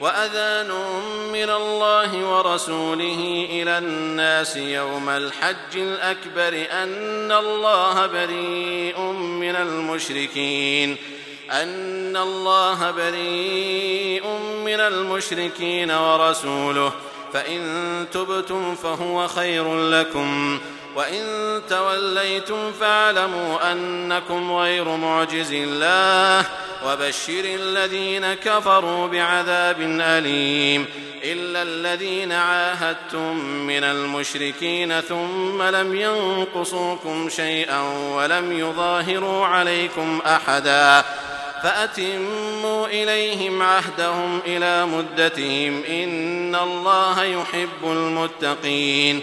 وأذان من الله ورسوله إلى الناس يوم الحج الأكبر أن الله بريء من المشركين. أن الله بريء من المشركين ورسوله. فإن تبتم فهو خير لكم. وإن توليتم فاعلموا أنكم غير معجز الله وبشر الذين كفروا بعذاب أليم إلا الذين عاهدتم من المشركين ثم لم ينقصوكم شيئا ولم يظاهروا عليكم أحدا فأتموا إليهم عهدهم إلى مدتهم إن الله يحب المتقين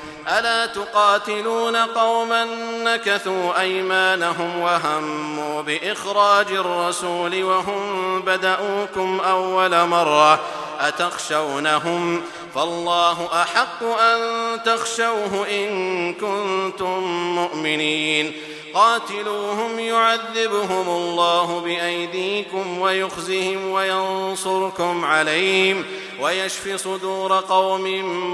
ألا تقاتلون قوما نكثوا أيمانهم وهموا بإخراج الرسول وهم بدأوكم أول مرة أتخشونهم فالله أحق أن تخشوه إن كنتم مؤمنين قاتلوهم يعذبهم الله بأيديكم ويخزهم وينصركم عليهم ويشف صدور قوم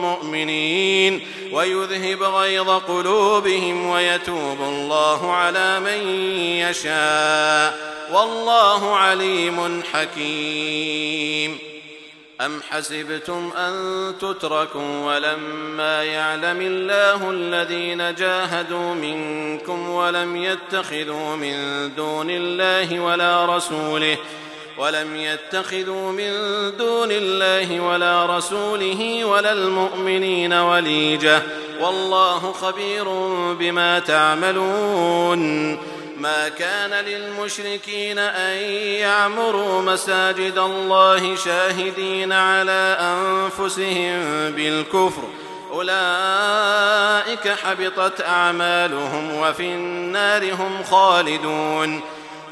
مؤمنين ويذهب غيظ قلوبهم ويتوب الله على من يشاء والله عليم حكيم. أم حسبتم أن تتركوا ولما يعلم الله الذين جاهدوا منكم ولم يتخذوا من دون الله ولا رسوله ولم يتخذوا من دون الله ولا رسوله ولا المؤمنين وليجة. والله خبير بما تعملون. ما كان للمشركين أن يعمروا مساجد الله شاهدين على أنفسهم بالكفر. أولئك حبطت أعمالهم وفي النار هم خالدون.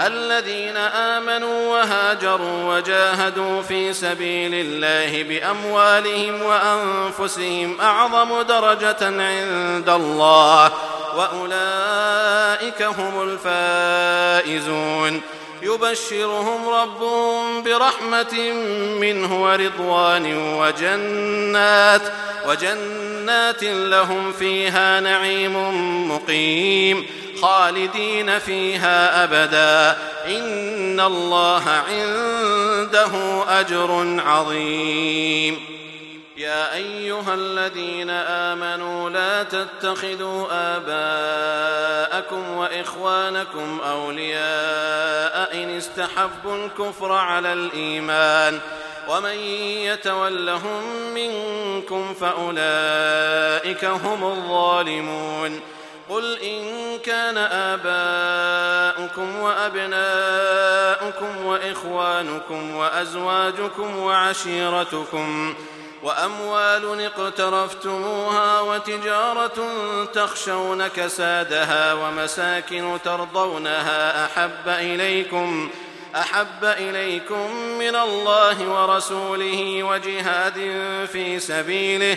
الذين آمنوا وهاجروا وجاهدوا في سبيل الله بأموالهم وأنفسهم أعظم درجة عند الله وأولئك هم الفائزون. يبشرهم ربهم برحمة منه ورضوان وجنات وجنات لهم فيها نعيم مقيم. خالدين فيها أبدا. إن الله عنده أجر عظيم. يا أيها الذين آمنوا لا تتخذوا آباءكم وإخوانكم أولياء إن استحبوا الكفر على الإيمان. ومن يتولهم منكم فأولئك هم الظالمون. قل إن كان آباؤكم وأبناؤكم وإخوانكم وأزواجكم وعشيرتكم وأموال اقترفتموها وتجارة تخشون كسادها ومساكن ترضونها أحب إليكم أحب إليكم من الله ورسوله وجهاد في سبيله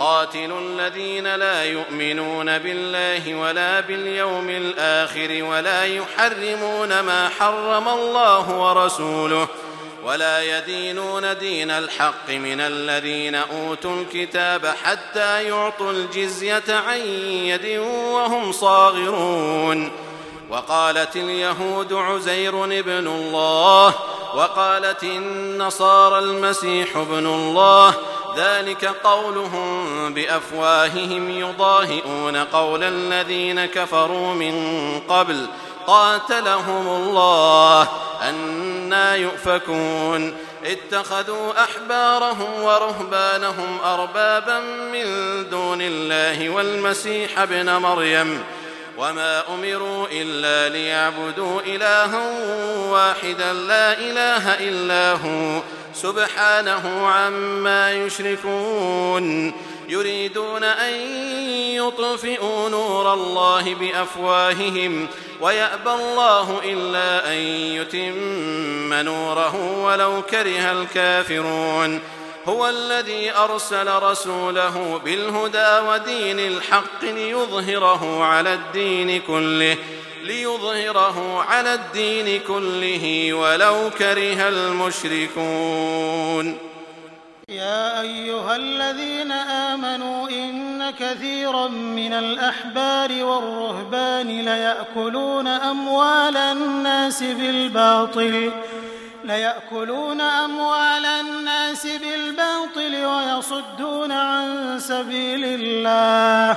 قاتلوا الذين لا يؤمنون بالله ولا باليوم الآخر ولا يحرمون ما حرم الله ورسوله ولا يدينون دين الحق من الذين أوتوا الكتاب حتى يعطوا الجزية عن يد وهم صاغرون وقالت اليهود عزير ابن الله وقالت النصارى المسيح ابن الله ذلك قولهم بأفواههم يضاهئون قول الذين كفروا من قبل قاتلهم الله أنا يؤفكون اتخذوا أحبارهم ورهبانهم أربابا من دون الله والمسيح ابن مريم وما أمروا إلا ليعبدوا إلها واحدا لا إله إلا هو سبحانه عما يشركون يريدون أن يطفئوا نور الله بأفواههم ويأبى الله إلا أن يتم نوره ولو كره الكافرون هو الذي أرسل رسوله بالهدى ودين الحق ليظهره على الدين كله ليظهره على الدين كله ولو كره المشركون. يا أيها الذين آمنوا إن كثيرا من الأحبار والرهبان ليأكلون أموال الناس بالباطل ليأكلون أموال الناس بالباطل ويصدون عن سبيل الله.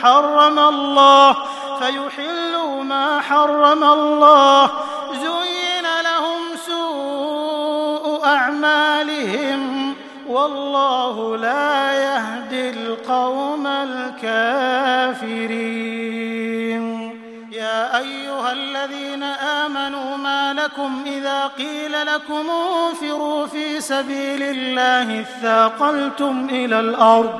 حرم الله فيحلوا ما حرم الله. زين لهم سوء أعمالهم والله لا يهدي القوم الكافرين. يا أيها الذين آمنوا ما لكم إذا قيل لكم انفروا في سبيل الله اثاقلتم إلى الأرض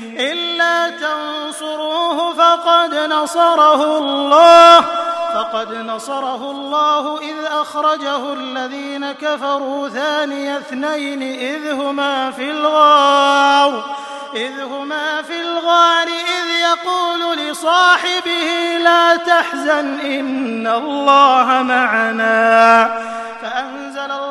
إلا تنصروه فقد نصره الله. فقد نصره الله إذ أخرجه الذين كفروا ثاني اثنين إذ هما في الغار. إذ هما في الغار إذ يقول لصاحبه لا تحزن إن الله معنا. فأنزل الله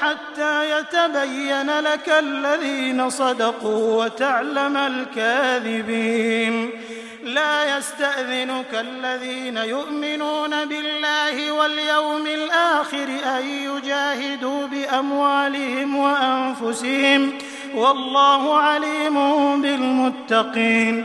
حتى يتبين لك الذين صدقوا وتعلم الكاذبين. لا يستأذنك الذين يؤمنون بالله واليوم الآخر أن يجاهدوا بأموالهم وأنفسهم. والله عليم بالمتقين.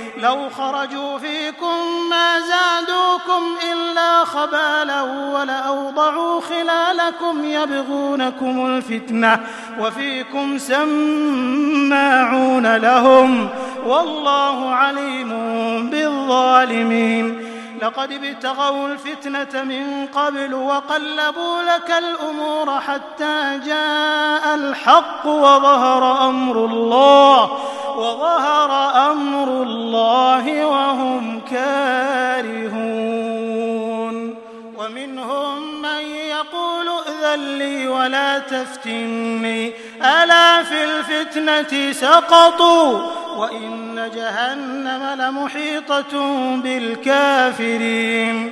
لو خرجوا فيكم ما زادوكم إلا خبالا ولأوضعوا خلالكم يبغونكم الفتنة وفيكم سماعون لهم والله عليم بالظالمين لقد ابتغوا الفتنة من قبل وقلبوا لك الأمور حتى جاء الحق وظهر أمر الله وظهر أمر الله وهم كارهون. ومنهم من يقول ائذن لي ولا تفتني. ألا في الفتنة سقطوا وإن جهنم لمحيطة بالكافرين.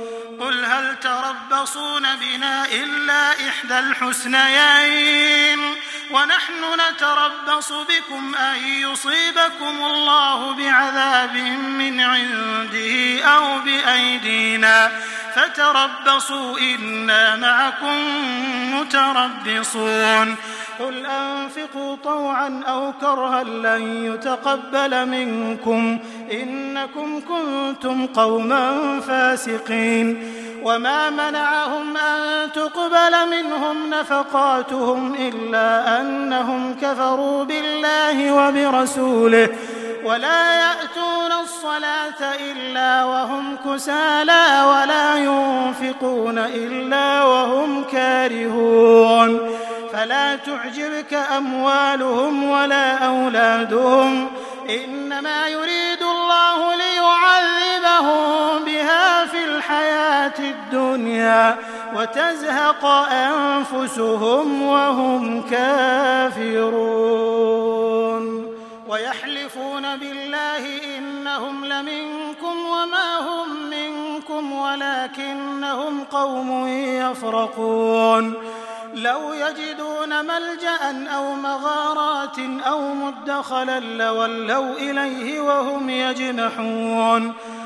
قل هل تربصون بنا إلا إحدى الحسنيين ونحن نتربص بكم أن يصيبكم الله بعذاب من عنده أو بأيدينا فتربصوا إنا معكم متربصون قل أنفقوا طوعا أو كرها لن يتقبل منكم إنكم كنتم قوما فاسقين وما منعهم أن تقبل منهم نفقاتهم إلا أنهم كفروا بالله وبرسوله ولا يأتون الصلاة إلا وهم كسالى ولا ينفقون إلا وهم كارهون فلا تعجبك أموالهم ولا أولادهم إنما يريد الله ليعذبهم الحياة الدنيا وتزهق أنفسهم وهم كافرون. ويحلفون بالله إنهم لمنكم وما هم منكم ولكنهم قوم يفرقون. لو يجدون ملجأ أو مغارات أو مدخلا لولوا إليه وهم يجمحون.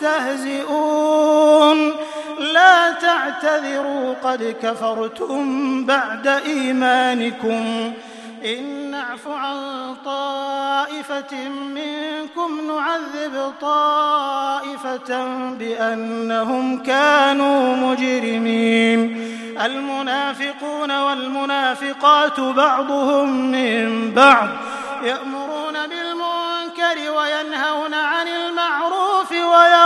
تستهزئون لا تعتذروا قد كفرتم بعد إيمانكم. إن نعف عن طائفة منكم نعذب طائفة بأنهم كانوا مجرمين. المنافقون والمنافقات بعضهم من بعض. يأمرون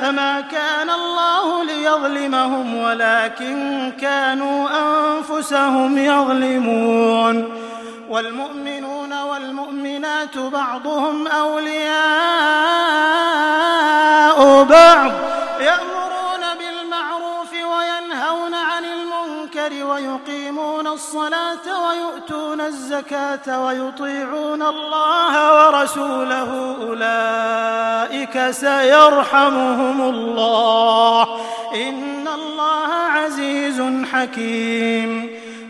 فما كان الله ليظلمهم ولكن كانوا أنفسهم يظلمون. والمؤمنون والمؤمنات بعضهم أولياء بعض. الصلاة ويؤتون الزكاة ويطيعون الله ورسوله أولئك سيرحمهم الله. إن الله عزيز حكيم.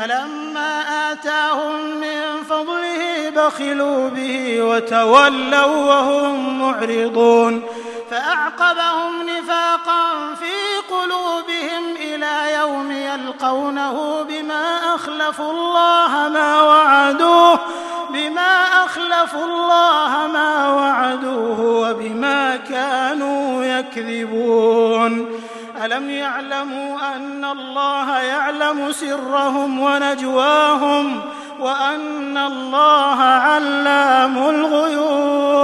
فلما آتاهم من فضله بخلوا به وتولوا وهم معرضون فأعقبهم نفاقا في قلوبهم إلى يوم يلقونه بما أخلفوا الله ما وعدوه بما أخلفوا الله ما وعدوه وبما كانوا يكذبون. ألم يعلموا أن الله يعلم سرهم ونجواهم وأن الله علام الغيوب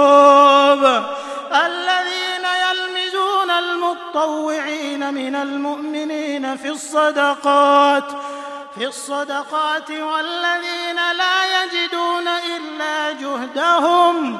الذين يلمزون المطوعين من المؤمنين في الصدقات في الصدقات والذين لا يجدون إلا جهدهم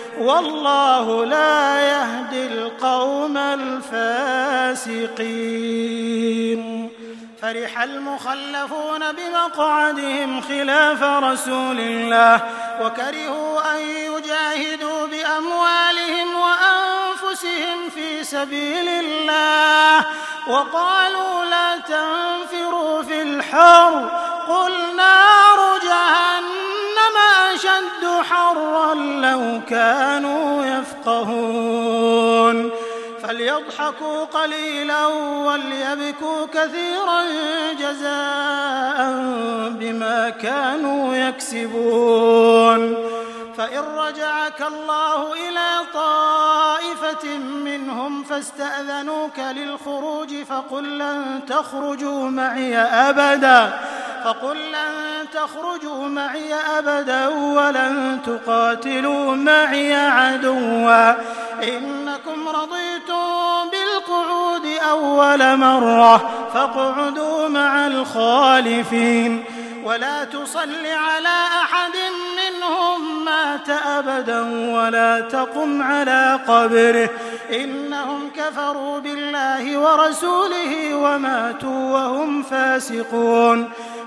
والله لا يهدي القوم الفاسقين. فرح المخلفون بمقعدهم خلاف رسول الله وكرهوا أن يجاهدوا بأموالهم وأنفسهم في سبيل الله. وقالوا لا تنفروا في الحر قل نار جهنم. أشد حرا لو كانوا يفقهون. فليضحكوا قليلا وليبكوا كثيرا جزاء بما كانوا يكسبون. فإن رجعك الله إلى طائفة منهم فاستأذنوك للخروج فقل لن تخرجوا معي أبدا. فقل لن تخرجوا معي أبدا ولن تقاتلوا معي عدوا. إنكم رضيتم بالقعود أول مرة فاقعدوا مع الخالفين. ولا تصل على أحد منهم مات أبدا ولا تقم على قبره. إنهم كفروا بالله ورسوله وماتوا وهم فاسقون.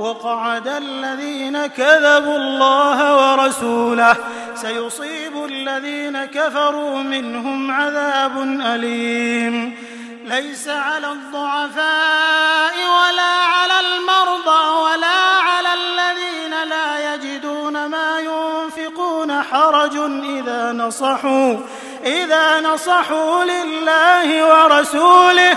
وقعد الذين كذبوا الله ورسوله. سيصيب الذين كفروا منهم عذاب أليم. ليس على الضعفاء ولا على المرضى ولا على الذين لا يجدون ما ينفقون حرج إذا نصحوا إذا نصحوا لله ورسوله.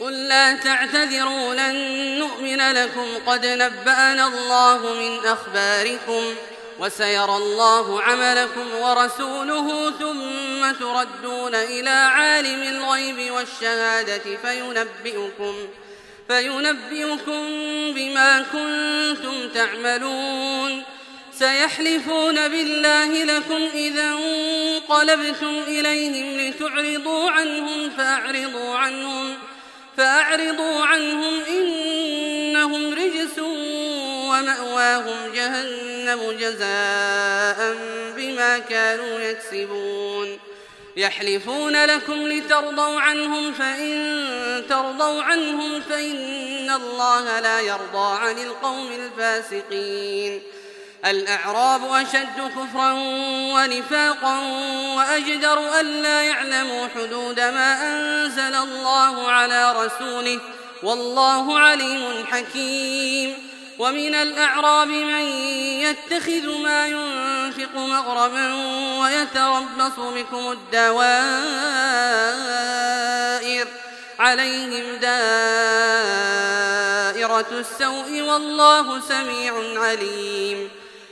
قل لا تعتذروا لن نؤمن لكم. قد نبأنا الله من أخباركم وسيرى الله عملكم ورسوله ثم تردون إلى عالم الغيب والشهادة. فينبئكم فينبئكم بما كنتم تعملون. سيحلفون بالله لكم إذا انقلبتم إليهم لتعرضوا عنهم فأعرضوا عنهم. فأعرضوا عنهم إنهم رجس ومأواهم جهنم جزاء بما كانوا يكسبون. يحلفون لكم لترضوا عنهم فإن ترضوا عنهم فإن الله لا يرضى عن القوم الفاسقين. الأعراب أشد كفرا ونفاقا وأجدر ألا يعلموا حدود ما أنزل الله على رسوله والله عليم حكيم. ومن الأعراب من يتخذ ما ينفق مغرما ويتربص بكم الدوائر عليهم دائرة السوء والله سميع عليم.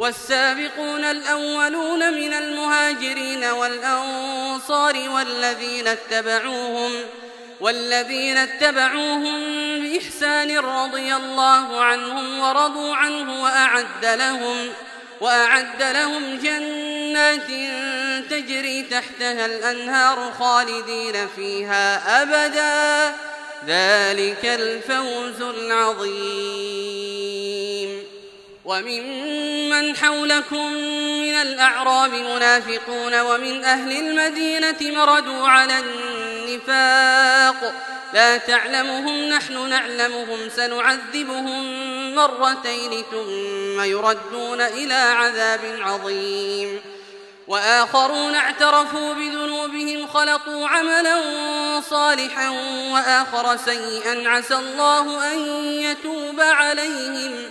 والسابقون الأولون من المهاجرين والأنصار والذين اتبعوهم والذين اتبعوهم بإحسان رضي الله عنهم ورضوا عنه وأعد لهم وأعد لهم جنات تجري تحتها الأنهار خالدين فيها أبدا ذلك الفوز العظيم وممن حولكم من الأعراب منافقون ومن أهل المدينة مردوا على النفاق لا تعلمهم نحن نعلمهم سنعذبهم مرتين ثم يردون إلى عذاب عظيم وآخرون اعترفوا بذنوبهم خلطوا عملا صالحا وآخر سيئا عسى الله أن يتوب عليهم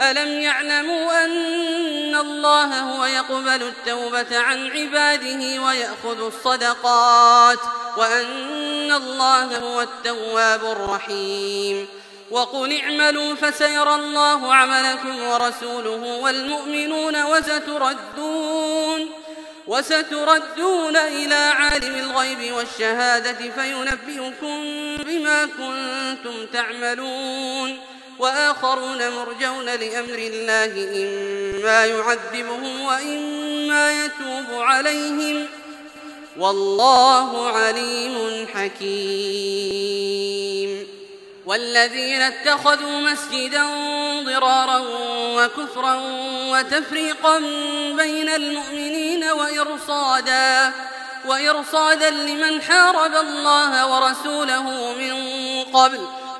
ألم يعلموا أن الله هو يقبل التوبة عن عباده ويأخذ الصدقات وأن الله هو التواب الرحيم وقل اعملوا فسيرى الله عملكم ورسوله والمؤمنون وستردون وستردون إلى عالم الغيب والشهادة فينبئكم بما كنتم تعملون وآخرون مرجون لأمر الله إما يعذبهم وإما يتوب عليهم. والله عليم حكيم. والذين اتخذوا مسجدا ضرارا وكفرا وتفريقا بين المؤمنين وإرصادا وإرصادا لمن حارب الله ورسوله من قبل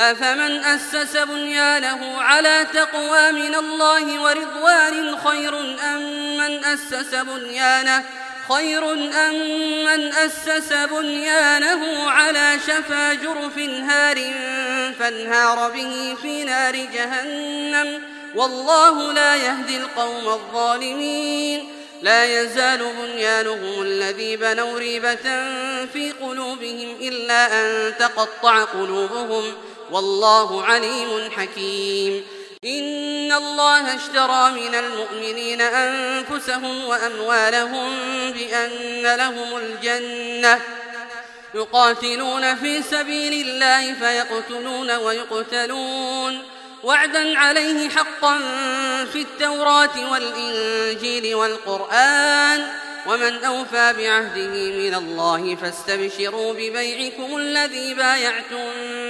أفمن أسس بنيانه على تقوى من الله ورضوان خير أم من أسس بنيانه؟ خير أم من أسس بنيانه على شفا جرف هار فانهار به في نار جهنم؟ والله لا يهدي القوم الظالمين. لا يزال بنيانهم الذي بنوا ريبة في قلوبهم إلا أن تقطع قلوبهم. والله عليم حكيم. إن الله اشترى من المؤمنين أنفسهم وأموالهم بأن لهم الجنة. يقاتلون في سبيل الله فيقتلون ويقتلون. وعدا عليه حقا في التوراة والإنجيل والقرآن. ومن أوفى بعهده من الله فاستبشروا ببيعكم الذي بايعتم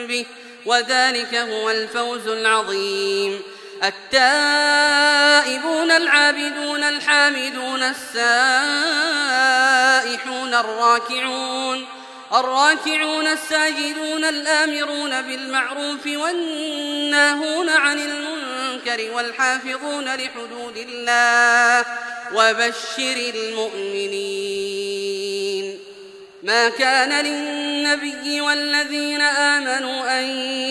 به. وذلك هو الفوز العظيم. التائبون العابدون الحامدون السائحون الراكعون الراكعون الساجدون الآمرون بالمعروف والناهون عن المنكر والحافظون لحدود الله وبشر المؤمنين. ما كان للنبي والذين آمنوا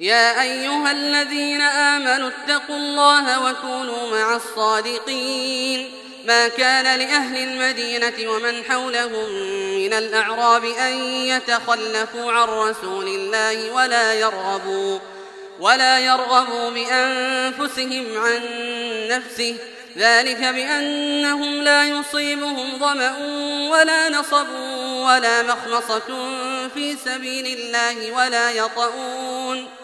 يا أيها الذين آمنوا اتقوا الله وكونوا مع الصادقين. ما كان لأهل المدينة ومن حولهم من الأعراب أن يتخلفوا عن رسول الله ولا يرغبوا ولا يرغبوا بأنفسهم عن نفسه. ذلك بأنهم لا يصيبهم ظمأ ولا نصب ولا مخمصة في سبيل الله ولا يطؤون.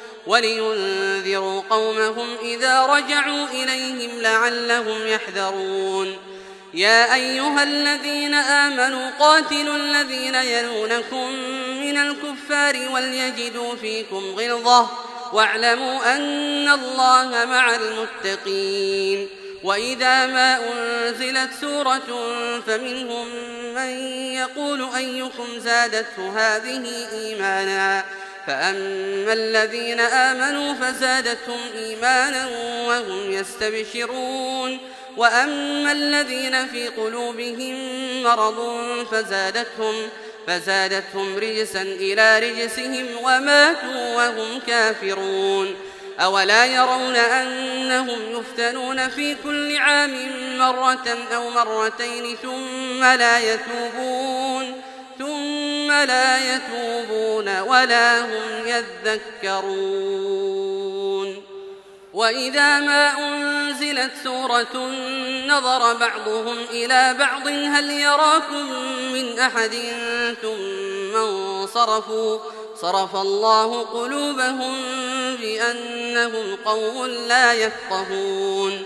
ولينذروا قومهم إذا رجعوا إليهم لعلهم يحذرون. يا أيها الذين آمنوا قاتلوا الذين يلونكم من الكفار وليجدوا فيكم غلظة واعلموا أن الله مع المتقين. وإذا ما أنزلت سورة فمنهم من يقول أيكم زادته هذه إيمانا فأما الذين آمنوا فزادتهم إيمانا وهم يستبشرون. وأما الذين في قلوبهم مرض فزادتهم فزادتهم رجسا إلى رجسهم وماتوا وهم كافرون. أولا يرون أنهم يفتنون في كل عام مرة أو مرتين ثم لا يتوبون. لا يتوبون ولا هم يذكرون. وإذا ما أنزلت سورة نظر بعضهم إلى بعض هل يراكم من أحد؟ ثم انصرفوا. صرف الله قلوبهم بأنهم قوم لا يفقهون.